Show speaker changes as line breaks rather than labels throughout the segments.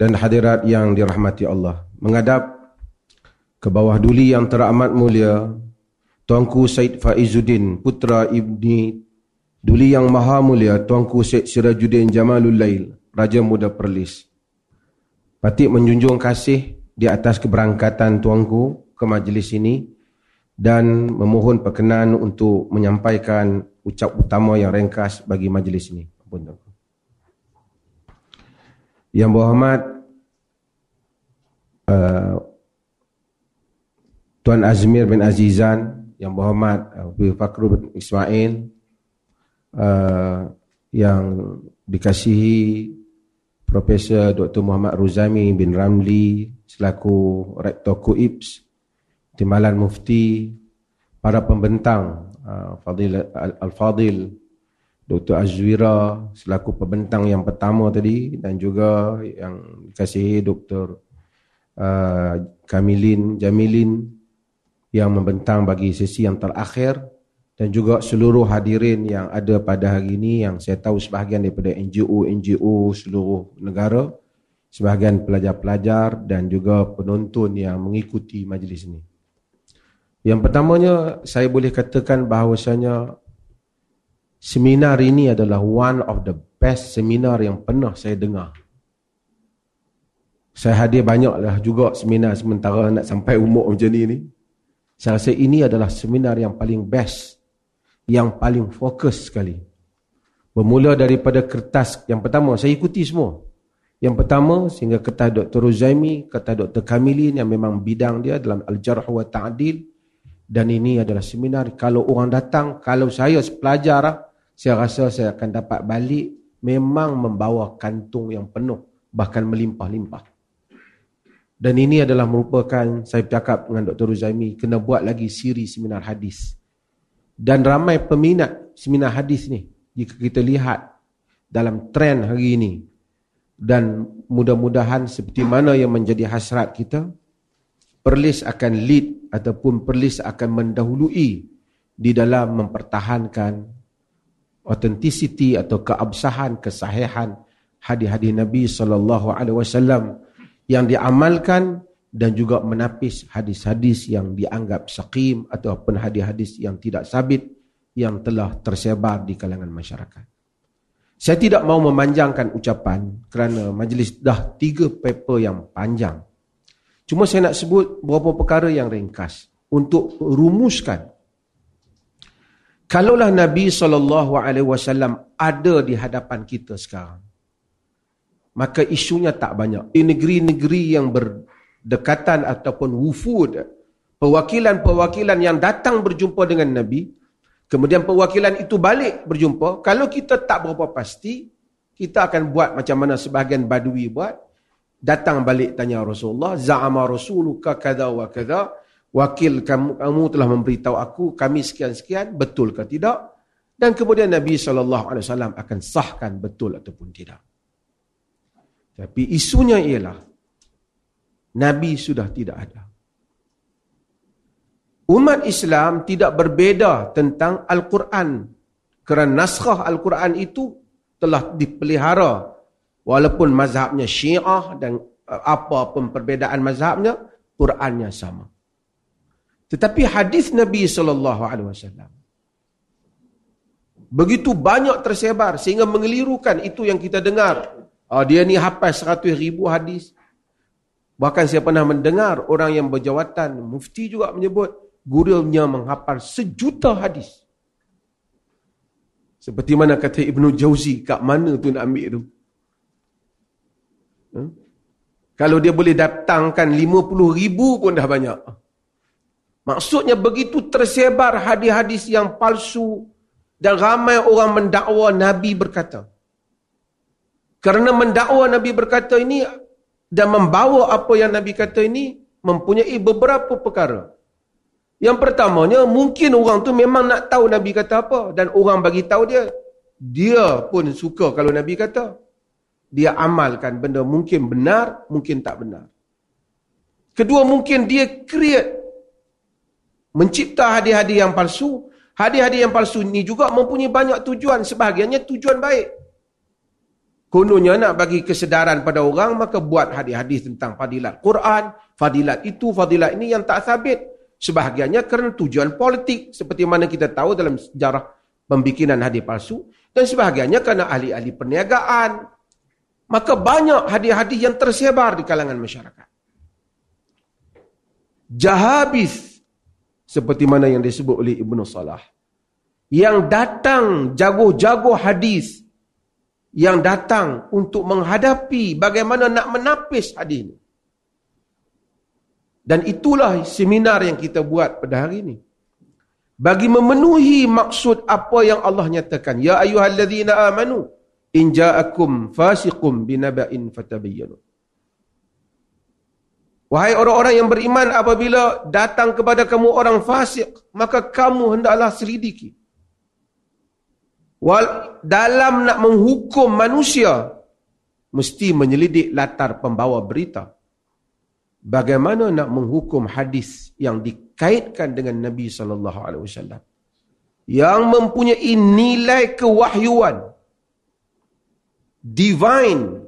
dan hadirat yang dirahmati Allah Menghadap ke bawah duli yang teramat mulia Tuanku Said Faizuddin Putra Ibni Duli yang maha mulia Tuanku Said Sirajuddin Jamalul Lail Raja Muda Perlis Patik menjunjung kasih di atas keberangkatan tuanku ke majlis ini dan memohon perkenan untuk menyampaikan ucap utama yang ringkas bagi majlis ini. Ampun tuanku. Yang berhormat uh, Tuan Azmir bin Azizan, yang berhormat uh, Abu Fakru bin Ismail, uh, yang dikasihi Profesor Dr. Muhammad Ruzami bin Ramli selaku Rektor KUIPS, Timbalan Mufti, para pembentang uh, Fadil Al-Fadil, Dr. Azwira selaku pembentang yang pertama tadi dan juga yang dikasihi Dr. Uh, Kamilin Jamilin yang membentang bagi sesi yang terakhir dan juga seluruh hadirin yang ada pada hari ini yang saya tahu sebahagian daripada NGO-NGO seluruh negara, sebahagian pelajar-pelajar dan juga penonton yang mengikuti majlis ini. Yang pertamanya saya boleh katakan bahawasanya seminar ini adalah one of the best seminar yang pernah saya dengar. Saya hadir banyaklah juga seminar sementara nak sampai umur macam ni ni. Saya rasa ini adalah seminar yang paling best, yang paling fokus sekali. Bermula daripada kertas yang pertama, saya ikuti semua. Yang pertama, sehingga kertas Dr. Ruzaimi, kertas Dr. Kamilin yang memang bidang dia dalam Al-Jarh wa Ta'adil. Dan ini adalah seminar, kalau orang datang, kalau saya pelajar, saya rasa saya akan dapat balik memang membawa kantung yang penuh bahkan melimpah-limpah dan ini adalah merupakan saya cakap dengan Dr. Ruzaimi kena buat lagi siri seminar hadis dan ramai peminat seminar hadis ni jika kita lihat dalam trend hari ini dan mudah-mudahan seperti mana yang menjadi hasrat kita perlis akan lead ataupun perlis akan mendahului di dalam mempertahankan authenticity atau keabsahan kesahihan hadis-hadis Nabi sallallahu alaihi wasallam yang diamalkan dan juga menapis hadis-hadis yang dianggap saqim ataupun hadis-hadis yang tidak sabit yang telah tersebar di kalangan masyarakat. Saya tidak mau memanjangkan ucapan kerana majlis dah tiga paper yang panjang. Cuma saya nak sebut beberapa perkara yang ringkas untuk rumuskan Kalaulah Nabi SAW ada di hadapan kita sekarang, maka isunya tak banyak. Di negeri-negeri yang berdekatan ataupun wufud, perwakilan-perwakilan yang datang berjumpa dengan Nabi, kemudian perwakilan itu balik berjumpa, kalau kita tak berapa pasti, kita akan buat macam mana sebahagian badui buat, datang balik tanya Rasulullah, za'ama rasuluka kada wa kada, wakil kamu, kamu telah memberitahu aku kami sekian-sekian betul ke tidak? Dan kemudian Nabi SAW akan sahkan betul ataupun tidak. Tapi isunya ialah Nabi sudah tidak ada. Umat Islam tidak berbeza tentang Al-Quran. Kerana naskah Al-Quran itu telah dipelihara. Walaupun mazhabnya syiah dan uh, apa pun perbezaan mazhabnya Qurannya sama tetapi hadis Nabi sallallahu alaihi wasallam begitu banyak tersebar sehingga mengelirukan itu yang kita dengar. Oh, dia ni hafal seratus ribu hadis. Bahkan saya pernah mendengar orang yang berjawatan, mufti juga menyebut, gurunya menghafal sejuta hadis. Seperti mana kata Ibnu Jauzi, kat mana tu nak ambil tu? Hmm? Kalau dia boleh datangkan lima puluh ribu pun dah banyak. Maksudnya begitu tersebar hadis-hadis yang palsu dan ramai orang mendakwa Nabi berkata. Kerana mendakwa Nabi berkata ini dan membawa apa yang Nabi kata ini mempunyai beberapa perkara. Yang pertamanya, mungkin orang tu memang nak tahu Nabi kata apa dan orang bagi tahu dia. Dia pun suka kalau Nabi kata. Dia amalkan benda mungkin benar, mungkin tak benar. Kedua, mungkin dia create mencipta hadiah-hadiah yang palsu. Hadiah-hadiah yang palsu ini juga mempunyai banyak tujuan. Sebahagiannya tujuan baik. Kononnya nak bagi kesedaran pada orang, maka buat hadis-hadis tentang fadilat Quran, fadilat itu, fadilat ini yang tak sabit. Sebahagiannya kerana tujuan politik, seperti mana kita tahu dalam sejarah pembikinan hadis palsu. Dan sebahagiannya kerana ahli-ahli perniagaan. Maka banyak hadis-hadis yang tersebar di kalangan masyarakat. Jahabis, seperti mana yang disebut oleh Ibn Salah. Yang datang jago-jago hadis yang datang untuk menghadapi bagaimana nak menapis hadis ini. Dan itulah seminar yang kita buat pada hari ini. Bagi memenuhi maksud apa yang Allah nyatakan. Ya ayuhalladzina amanu. In ja'akum fasiqum binaba'in fatabayyanu. Wahai orang-orang yang beriman apabila datang kepada kamu orang fasik. Maka kamu hendaklah selidiki. Wal, dalam nak menghukum manusia, mesti menyelidik latar pembawa berita. Bagaimana nak menghukum hadis yang dikaitkan dengan Nabi sallallahu alaihi wasallam yang mempunyai nilai kewahyuan divine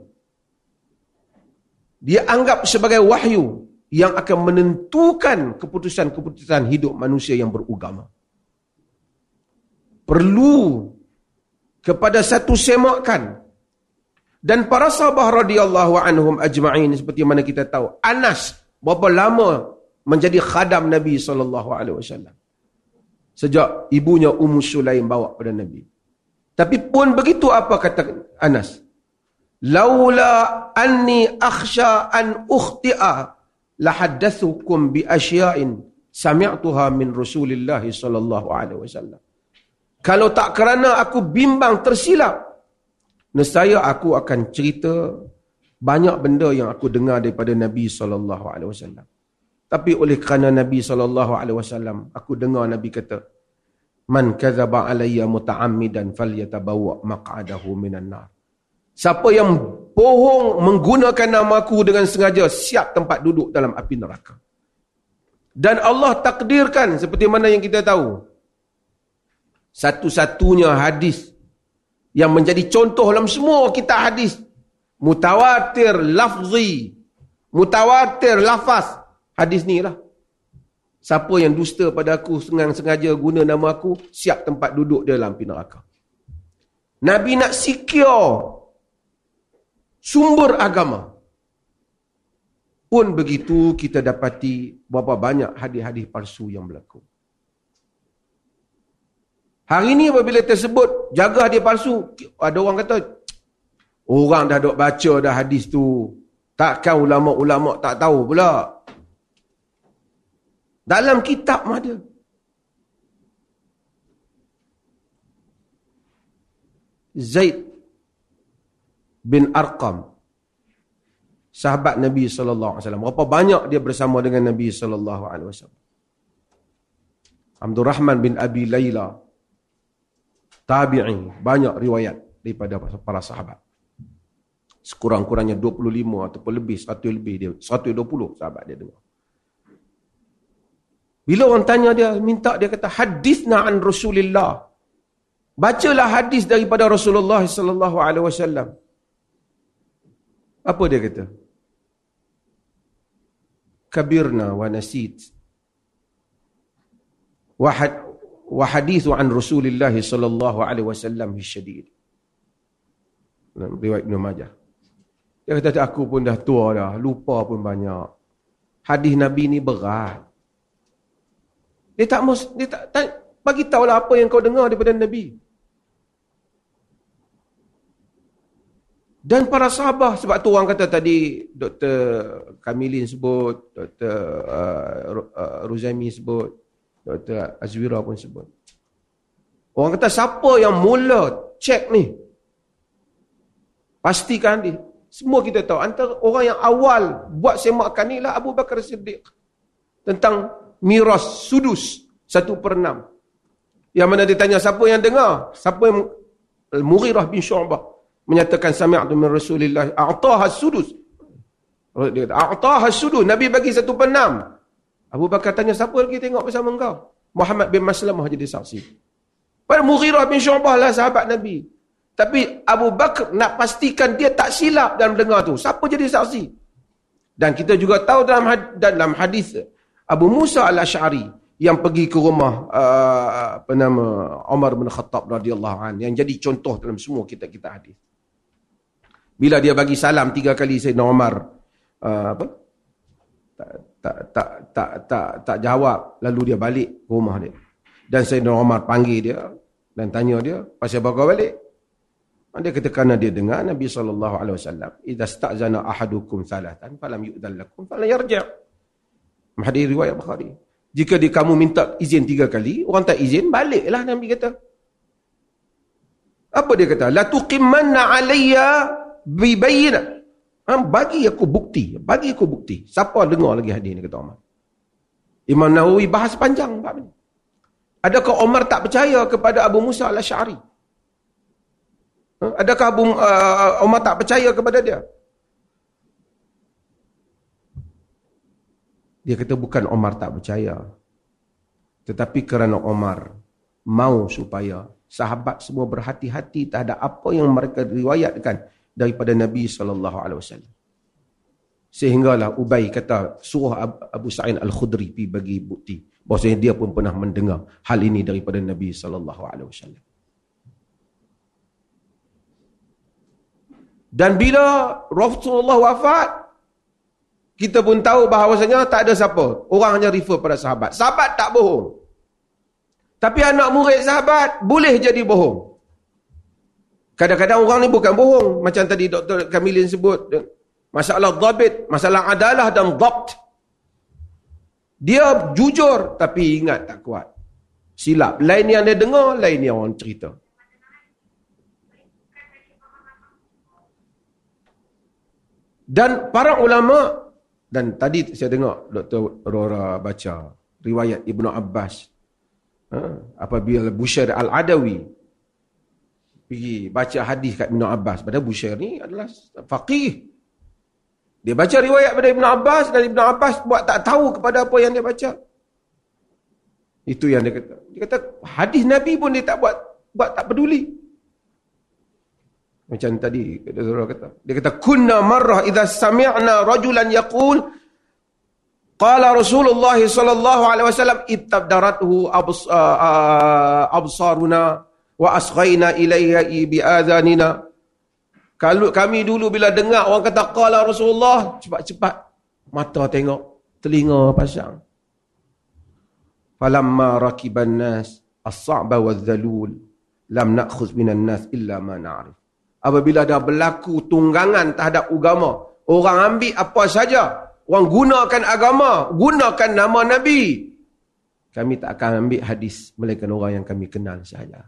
dia anggap sebagai wahyu yang akan menentukan keputusan-keputusan hidup manusia yang beragama perlu kepada satu semakan dan para sahabat radhiyallahu anhum ajma'in seperti mana kita tahu Anas berapa lama menjadi khadam Nabi sallallahu alaihi wasallam. Sejak ibunya Ummu Sulaim bawa pada Nabi. Tapi pun begitu apa kata Anas laula anni akhsha an ukhti'a la haddathukum bi asya'in sami'tuha min Rasulillah sallallahu alaihi wasallam kalau tak kerana aku bimbang tersilap, nescaya aku akan cerita banyak benda yang aku dengar daripada Nabi sallallahu alaihi wasallam. Tapi oleh kerana Nabi sallallahu alaihi wasallam, aku dengar Nabi kata, "Man kadzaba alayya muta'ammidan falyatabawa maq'adahu minan nar." Siapa yang bohong menggunakan nama aku dengan sengaja, siap tempat duduk dalam api neraka. Dan Allah takdirkan seperti mana yang kita tahu, satu-satunya hadis yang menjadi contoh dalam semua kita hadis. Mutawatir lafzi. Mutawatir lafaz. Hadis ni lah. Siapa yang dusta pada aku sengang-sengaja guna nama aku siap tempat duduk dia dalam neraka. Nabi nak secure sumber agama pun begitu kita dapati berapa banyak hadis-hadis palsu yang berlaku Hari ini apabila tersebut jaga hadis palsu, ada orang kata orang dah dok baca dah hadis tu. Takkan ulama-ulama tak tahu pula. Dalam kitab ada. Zaid bin Arqam. Sahabat Nabi sallallahu alaihi wasallam. Berapa banyak dia bersama dengan Nabi sallallahu alaihi wasallam. Abdul Rahman bin Abi Layla tabi'i banyak riwayat daripada para sahabat. Sekurang-kurangnya 25 ataupun lebih satu lebih dia 120 sahabat dia dengar bila orang tanya dia minta dia kata hadisna an rasulillah. Bacalah hadis daripada Rasulullah sallallahu alaihi wasallam apa dia kata kabirna wa nasit wahad wa hadithu an Rasulillah sallallahu alaihi wasallam syadid. Riwayat Ibn Majah. Dia kata aku pun dah tua dah, lupa pun banyak. Hadis Nabi ni berat. Dia tak mus dia tak, tak bagi tahulah apa yang kau dengar daripada Nabi. Dan para sahabat sebab tu orang kata tadi Dr. Kamilin sebut, Dr. Uh, uh, Ruzaimi sebut, Dr. Azwira pun sebut. Orang kata siapa yang mula cek ni? Pastikan dia. Semua kita tahu. Antara orang yang awal buat semakan ni lah Abu Bakar Siddiq. Tentang miras sudus. Satu per enam. Yang mana dia tanya siapa yang dengar? Siapa yang Al-Mughirah bin Syu'bah menyatakan sami'tu min Rasulillah a'taha sudus. Dia kata a'taha sudus. Nabi bagi satu per enam. Abu Bakar tanya siapa lagi tengok bersama engkau? Muhammad bin Maslamah jadi saksi. Pada Mughirah bin Syu'bah lah sahabat Nabi. Tapi Abu Bakar nak pastikan dia tak silap dalam dengar tu. Siapa jadi saksi? Dan kita juga tahu dalam dalam hadis Abu Musa al-Ash'ari yang pergi ke rumah uh, apa nama Umar bin Khattab radhiyallahu an yang jadi contoh dalam semua kita-kita hadis. Bila dia bagi salam tiga kali Sayyidina Umar uh, apa? Tak, tak tak tak tak tak jawab lalu dia balik rumah dia. Dan Sayyidina Umar panggil dia dan tanya dia, "Pasal apa kau balik?" Dia kata kerana dia dengar Nabi SAW. Iza sta'zana ahadukum salatan falam yu'dhan lakum falam yarja' Hadis riwayat Bukhari. Jika di kamu minta izin tiga kali, orang tak izin, baliklah Nabi kata. Apa dia kata? La tuqimanna alayya bibayina. Ha, bagi aku bukti. Bagi aku bukti. Siapa dengar lagi hadis ni kata Umar. Imam Nawawi bahas panjang. Adakah Umar tak percaya kepada Abu Musa al-Ash'ari? Ha? Adakah Abu uh, Umar tak percaya kepada dia? Dia kata bukan Umar tak percaya. Tetapi kerana Umar mau supaya sahabat semua berhati-hati terhadap apa yang mereka riwayatkan daripada Nabi sallallahu alaihi wasallam. Sehinggalah Ubay kata suruh Abu Sa'id Al-Khudri pergi bagi bukti bahawa dia pun pernah mendengar hal ini daripada Nabi sallallahu alaihi wasallam. Dan bila Rasulullah wafat, kita pun tahu bahawasanya tak ada siapa. Orang hanya refer pada sahabat. Sahabat tak bohong. Tapi anak murid sahabat boleh jadi bohong. Kadang-kadang orang ni bukan bohong. Macam tadi Dr. Kamilin sebut. Masalah dhabit, masalah adalah dan dhabt. Dia jujur tapi ingat tak kuat. Silap. Lain yang dia dengar, lain yang orang cerita. Dan para ulama dan tadi saya dengar Dr. Rora baca riwayat Ibnu Abbas ha, apabila Bushair Al-Adawi pergi baca hadis kat Ibnu Abbas. Pada Bushair ni adalah faqih. Dia baca riwayat pada Ibnu Abbas dan Ibnu Abbas buat tak tahu kepada apa yang dia baca. Itu yang dia kata. Dia kata hadis Nabi pun dia tak buat buat tak peduli. Macam tadi kata Zura kata. Dia kata kunna marrah idza sami'na rajulan yaqul. Qala Rasulullah sallallahu alaihi wasallam ittabdarathu absaruna wa asghayna ilayha bi adhanina. Kalau kami dulu bila dengar orang kata qala Rasulullah cepat-cepat mata tengok, telinga pasang. Falamma rakiban nas as-sa'ba wadh-dhalul lam na'khudh minan nas illa ma na'rif apabila dah berlaku tunggangan terhadap agama orang ambil apa saja orang gunakan agama gunakan nama nabi kami tak akan ambil hadis melainkan orang yang kami kenal saja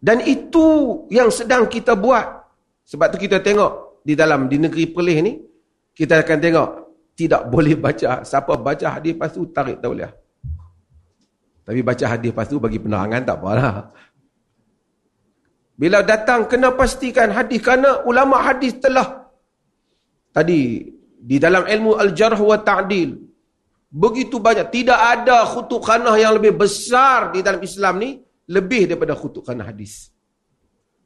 dan itu yang sedang kita buat. Sebab tu kita tengok di dalam di negeri Perlis ni kita akan tengok tidak boleh baca. Siapa baca hadis lepas tu tarik tauliah. Tapi baca hadis lepas tu bagi penerangan tak apalah bila datang kena pastikan hadis kerana ulama hadis telah tadi di dalam ilmu al-jarh wa ta'dil begitu banyak tidak ada khutuk khanah yang lebih besar di dalam Islam ni lebih daripada khutuk khanah hadis.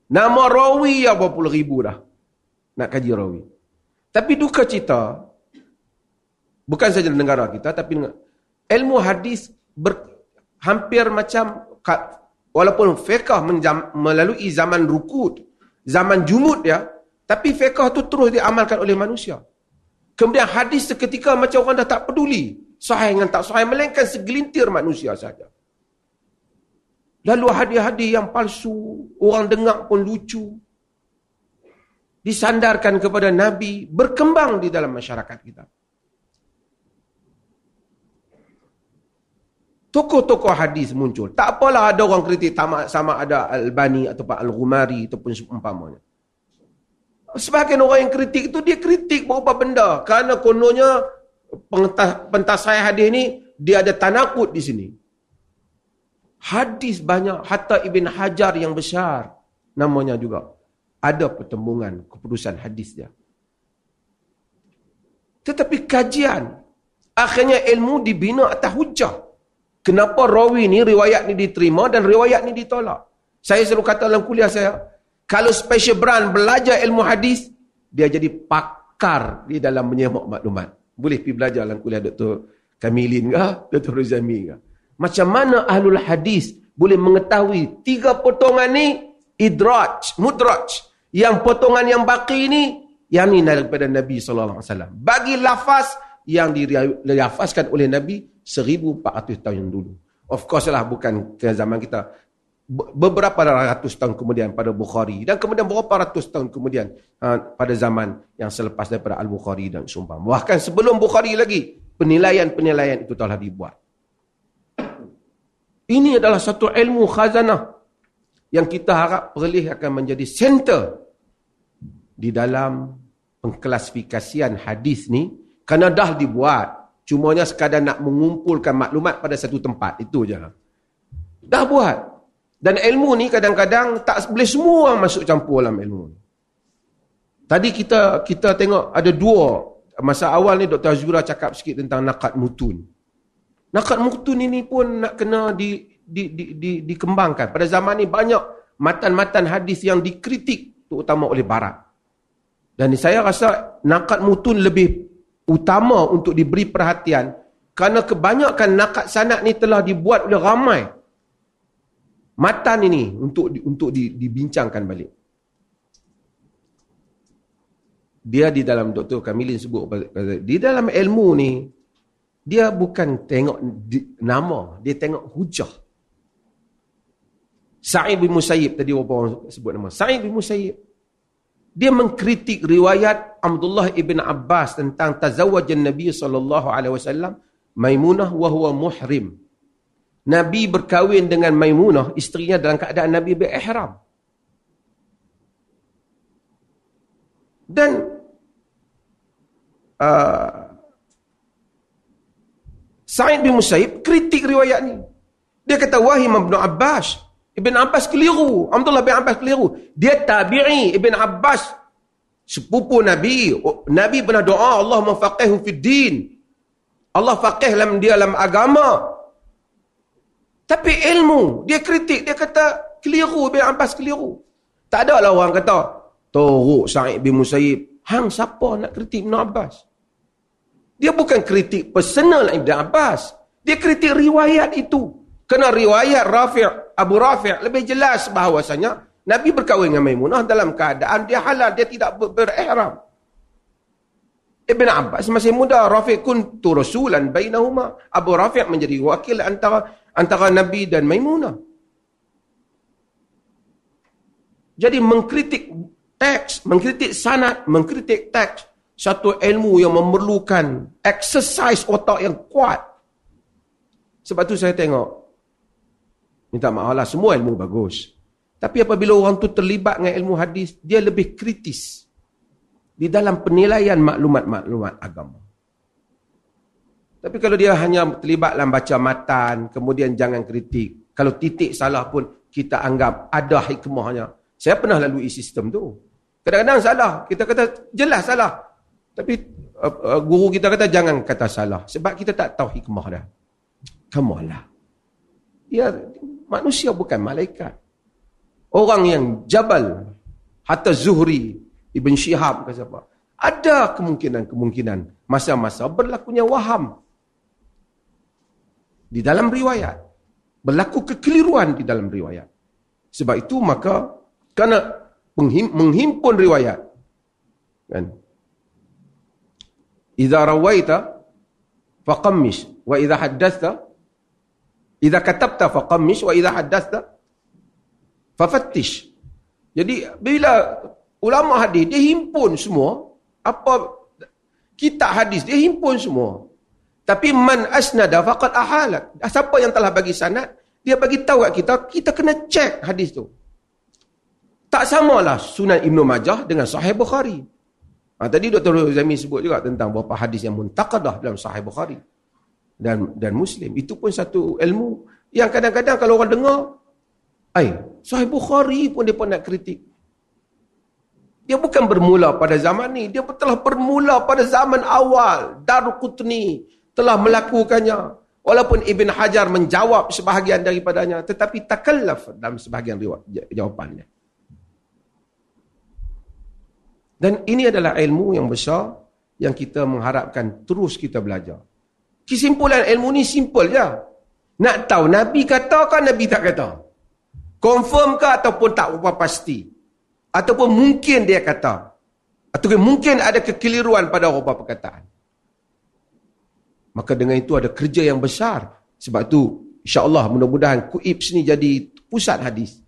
Nama rawi ya berapa puluh ribu dah nak kaji rawi. Tapi duka cita bukan saja negara kita tapi ilmu hadis ber, hampir macam walaupun fiqah melalui zaman rukut, zaman jumud ya, tapi fiqah tu terus diamalkan oleh manusia. Kemudian hadis seketika macam orang dah tak peduli. Sahih dengan tak sahih, melainkan segelintir manusia saja. Lalu hadis-hadis yang palsu, orang dengar pun lucu. Disandarkan kepada Nabi, berkembang di dalam masyarakat kita. tokoh-tokoh hadis muncul. Tak apalah ada orang kritik sama, ada Al-Bani ataupun Al-Ghumari ataupun seumpamanya. sebahagian orang yang kritik itu dia kritik beberapa benda kerana kononnya pentasai hadis ni dia ada tanakut di sini. Hadis banyak hatta Ibn Hajar yang besar namanya juga ada pertembungan keputusan hadis dia. Tetapi kajian akhirnya ilmu dibina atas hujah. Kenapa rawi ni riwayat ni diterima dan riwayat ni ditolak? Saya selalu kata dalam kuliah saya, kalau special brand belajar ilmu hadis, dia jadi pakar di dalam menyemak maklumat. Boleh pergi belajar dalam kuliah Dr. Kamilin ke, Dr. Rizami ke. Macam mana ahlul hadis boleh mengetahui tiga potongan ni idraj, mudraj. Yang potongan yang baki ni, yang ni daripada Nabi SAW. Bagi lafaz yang dilafazkan oleh Nabi 1400 tahun yang dulu. Of course lah bukan ke zaman kita. Beberapa ratus tahun kemudian pada Bukhari. Dan kemudian beberapa ratus tahun kemudian uh, pada zaman yang selepas daripada Al-Bukhari dan Sumpah. Bahkan sebelum Bukhari lagi, penilaian-penilaian itu telah dibuat. Ini adalah satu ilmu khazanah yang kita harap perlih akan menjadi center di dalam pengklasifikasian hadis ni kerana dah dibuat. Cumanya sekadar nak mengumpulkan maklumat pada satu tempat itu je. Dah buat. Dan ilmu ni kadang-kadang tak boleh semua orang masuk campur dalam ilmu ni. Tadi kita kita tengok ada dua. Masa awal ni Dr. Azura cakap sikit tentang nakat mutun Nakat mutun ini pun nak kena di, di, di, di, dikembangkan. Pada zaman ini banyak matan-matan hadis yang dikritik terutama oleh barat. Dan saya rasa nakat mutun lebih utama untuk diberi perhatian kerana kebanyakan nakat sanad ni telah dibuat oleh ramai matan ini untuk untuk dibincangkan balik. Dia di dalam Dr. Kamilin sebut di dalam ilmu ni dia bukan tengok nama, dia tengok hujah. Sa'id bin Musayyib tadi apa orang sebut nama. Sa'id bin Musayyib dia mengkritik riwayat Abdullah ibn Abbas tentang tazawwajan Nabi wasallam Maimunah wa huwa muhrim. Nabi berkahwin dengan Maimunah, isterinya dalam keadaan Nabi berihram. Dan uh, Sa'id bin Musayyib kritik riwayat ni. Dia kata Wahim bin Abbas. Ibn Abbas keliru. Abdullah bin Abbas keliru. Dia tabi'i Ibn Abbas. Sepupu Nabi. Nabi pernah doa Allah mafaqihu fi din. Allah faqih dalam dia dalam agama. Tapi ilmu. Dia kritik. Dia kata keliru Ibn Abbas keliru. Tak ada lah orang kata. Toruk Sa'id bin Musayyib. Hang siapa nak kritik Ibn Abbas? Dia bukan kritik personal Ibn Abbas. Dia kritik riwayat itu. Kerana riwayat Rafi' Abu Rafi' lebih jelas bahawasanya Nabi berkahwin dengan Maimunah dalam keadaan dia halal, dia tidak ber berihram. Ibn Abbas masih muda, Rafi' kun tu rasulan bainahuma. Abu Rafi' menjadi wakil antara antara Nabi dan Maimunah. Jadi mengkritik teks, mengkritik sanad, mengkritik teks satu ilmu yang memerlukan exercise otak yang kuat. Sebab tu saya tengok, minta maaf lah, semua ilmu bagus. Tapi apabila orang tu terlibat dengan ilmu hadis, dia lebih kritis di dalam penilaian maklumat-maklumat agama. Tapi kalau dia hanya terlibat dalam baca matan, kemudian jangan kritik. Kalau titik salah pun, kita anggap ada hikmahnya. Saya pernah lalui sistem tu. Kadang-kadang salah. Kita kata, jelas salah. Tapi uh, uh, guru kita kata jangan kata salah. Sebab kita tak tahu hikmah dah. Kamu lah. Ya, manusia bukan malaikat. Orang yang jabal. Hatta Zuhri. Ibn Shihab ke siapa. Ada kemungkinan-kemungkinan. Masa-masa berlakunya waham. Di dalam riwayat. Berlaku kekeliruan di dalam riwayat. Sebab itu maka. Kerana menghimpun riwayat. Kan? Iza rawaita faqammish wa iza haddatsa iza katabta faqammish wa iza haddatsa fafattish. Jadi bila ulama hadis dia himpun semua apa kitab hadis dia himpun semua. Tapi man asnada faqad ahalat. Siapa yang telah bagi sanad, dia bagi tahu kat kita, kita kena cek hadis tu. Tak samalah Sunan Ibnu Majah dengan Sahih Bukhari. Ha, tadi Dr. Zami sebut juga tentang beberapa hadis yang muntaqadah dalam Sahih Bukhari dan dan Muslim. Itu pun satu ilmu yang kadang-kadang kalau orang dengar, ay, Sahih Bukhari pun dia pun nak kritik. Dia bukan bermula pada zaman ni, dia telah bermula pada zaman awal. Daruqutni telah melakukannya. Walaupun Ibn Hajar menjawab sebahagian daripadanya, tetapi takallaf dalam sebahagian jawapannya. Dan ini adalah ilmu yang besar yang kita mengharapkan terus kita belajar. Kesimpulan ilmu ni simple je. Nak tahu Nabi kata ke Nabi tak kata? Confirm ke ataupun tak apa pasti? Ataupun mungkin dia kata? Ataupun mungkin ada kekeliruan pada apa perkataan? Maka dengan itu ada kerja yang besar. Sebab tu insyaAllah mudah-mudahan Kuibs ni jadi pusat hadis.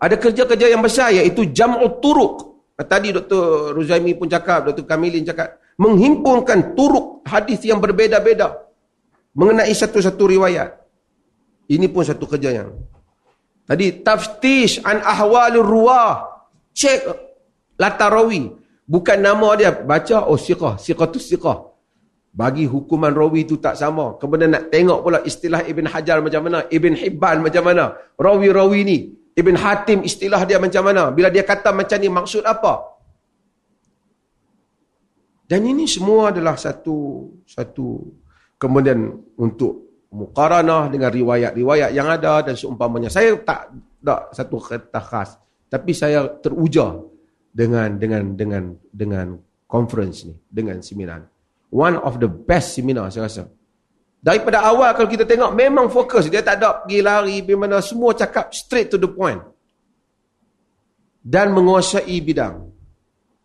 Ada kerja-kerja yang besar iaitu jam'ut turuk. Tadi Dr. Ruzaimi pun cakap, Dr. Kamilin cakap, menghimpunkan turuk hadis yang berbeza-beza mengenai satu-satu riwayat. Ini pun satu kerja yang. Tadi taftish an ahwalur ruwah. Cek latar rawi. Bukan nama dia. Baca, oh siqah. Siqah tu siqah. Bagi hukuman rawi itu tak sama. Kemudian nak tengok pula istilah Ibn Hajar macam mana. Ibn Hibban macam mana. Rawi-rawi ni. Ibn Hatim istilah dia macam mana? Bila dia kata macam ni maksud apa? Dan ini semua adalah satu satu kemudian untuk muqaranah dengan riwayat-riwayat yang ada dan seumpamanya. Saya tak tak satu kata khas, tapi saya teruja dengan dengan dengan dengan conference ni, dengan seminar. One of the best seminar saya rasa. Daripada awal kalau kita tengok memang fokus dia tak ada pergi lari pergi mana semua cakap straight to the point. Dan menguasai bidang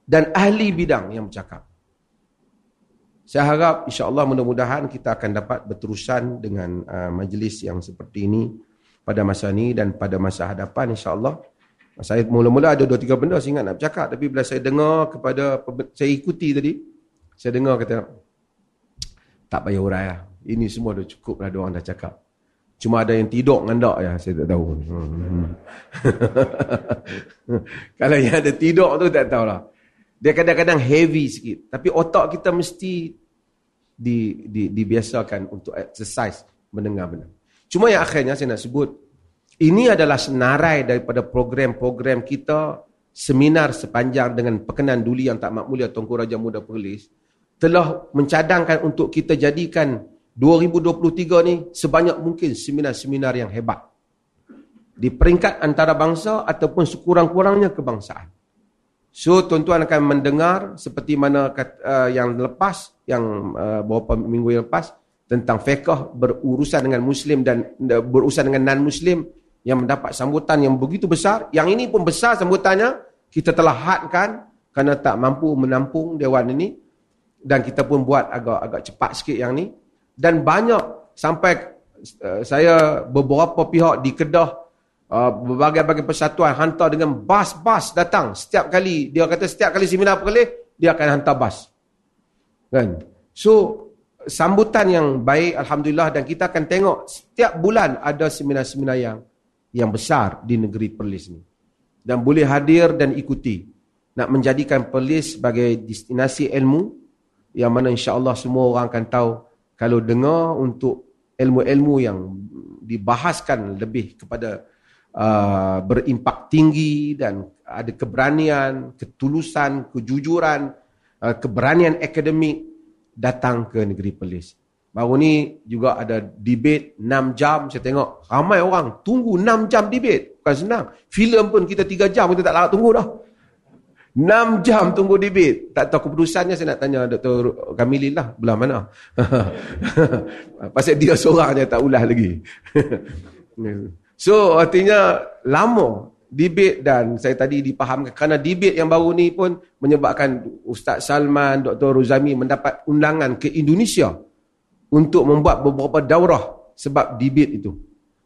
dan ahli bidang yang bercakap. Saya harap insya-Allah mudah-mudahan kita akan dapat berterusan dengan uh, majlis yang seperti ini pada masa ini dan pada masa hadapan insya-Allah. Saya mula-mula ada dua tiga benda saya ingat nak bercakap tapi bila saya dengar kepada saya ikuti tadi saya dengar kata tak payah urai lah. Ini semua dah cukup lah orang dah cakap. Cuma ada yang tidur dengan tak ya, saya tak tahu. Kalau yang ada tidur tu tak tahulah. Dia kadang-kadang heavy sikit. Tapi otak kita mesti di, di, dibiasakan untuk exercise mendengar benar. Cuma yang akhirnya saya nak sebut, ini adalah senarai daripada program-program kita, seminar sepanjang dengan perkenan duli yang tak makmulia Tungku Raja Muda Perlis, telah mencadangkan untuk kita jadikan 2023 ni sebanyak mungkin seminar-seminar yang hebat. Di peringkat antarabangsa ataupun sekurang-kurangnya kebangsaan. So tuan-tuan akan mendengar seperti mana uh, yang lepas, yang uh, beberapa minggu yang lepas, tentang fiqah berurusan dengan Muslim dan uh, berurusan dengan non-Muslim yang mendapat sambutan yang begitu besar. Yang ini pun besar sambutannya, kita telah hadkan kerana tak mampu menampung dewan ini. Dan kita pun buat agak agak cepat sikit yang ni dan banyak sampai uh, saya beberapa pihak di Kedah uh, berbagai-bagai persatuan hantar dengan bas-bas datang. Setiap kali dia kata setiap kali seminar perlis dia akan hantar bas. Kan? So sambutan yang baik alhamdulillah dan kita akan tengok setiap bulan ada seminar-seminar yang yang besar di negeri Perlis ni. Dan boleh hadir dan ikuti. Nak menjadikan Perlis sebagai destinasi ilmu yang mana insya-Allah semua orang akan tahu kalau dengar untuk ilmu-ilmu yang dibahaskan lebih kepada uh, berimpak tinggi dan ada keberanian, ketulusan, kejujuran, uh, keberanian akademik datang ke negeri Perlis. Baru ni juga ada debate 6 jam. Saya tengok ramai orang tunggu 6 jam debate. Bukan senang. Filem pun kita 3 jam kita tak larat tunggu dah. 6 jam tunggu debit. Tak tahu keputusannya saya nak tanya Dr. Kamilin lah. Belah mana? Pasal dia seorang je tak ulah lagi. so artinya lama debit dan saya tadi dipahamkan. Kerana debit yang baru ni pun menyebabkan Ustaz Salman, Dr. Ruzami mendapat undangan ke Indonesia. Untuk membuat beberapa daurah sebab debit itu.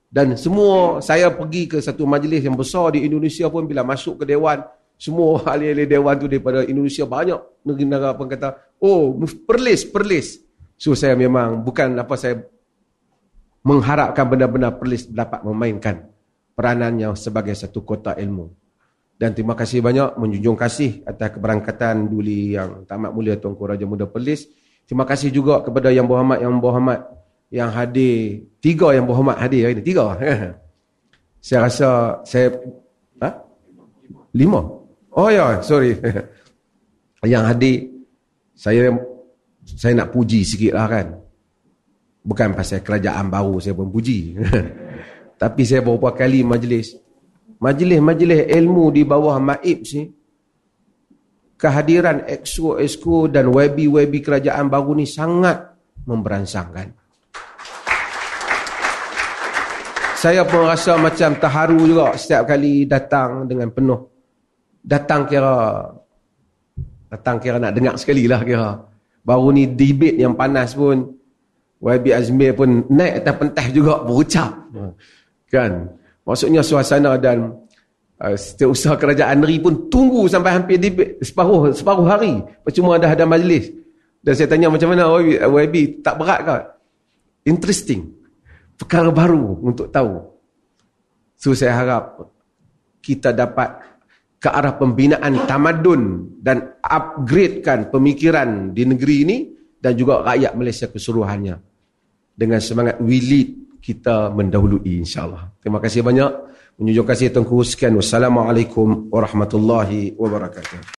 Dan semua saya pergi ke satu majlis yang besar di Indonesia pun bila masuk ke Dewan semua ahli-ahli dewan tu daripada Indonesia banyak negara-negara pun kata, oh perlis, perlis. So saya memang bukan apa saya mengharapkan benar-benar perlis dapat memainkan peranannya sebagai satu kota ilmu. Dan terima kasih banyak menjunjung kasih atas keberangkatan Duli yang tamat mulia Tuanku Raja Muda Perlis. Terima kasih juga kepada yang berhormat yang berhormat yang hadir. Tiga yang berhormat hadir hari ini. Tiga. saya rasa saya... Ha? Lima? Oh ya, sorry. yang hadir, saya saya nak puji sikit lah kan. Bukan pasal kerajaan baru saya pun puji. Tapi saya beberapa kali majlis majlis-majlis ilmu di bawah Maib sini kehadiran exco-exco dan webi-webi kerajaan baru ni sangat memberansangkan. Saya pun rasa macam terharu juga setiap kali datang dengan penuh. Datang kira datang kira nak dengar sekali lah kira. Baru ni debate yang panas pun YB Azmir pun naik atas pentas juga berucap. Kan? Maksudnya suasana dan uh, setiausaha kerajaan negeri pun tunggu sampai hampir di, separuh separuh hari. Percuma dah ada majlis. Dan saya tanya macam mana YB, YB tak berat ke? Interesting. Perkara baru untuk tahu. So saya harap kita dapat ke arah pembinaan tamadun dan upgradekan pemikiran di negeri ini dan juga rakyat Malaysia keseluruhannya dengan semangat we lead kita mendahului insyaAllah. Terima kasih banyak. Menunjuk kasih Tuanku sekian. Wassalamualaikum warahmatullahi wabarakatuh.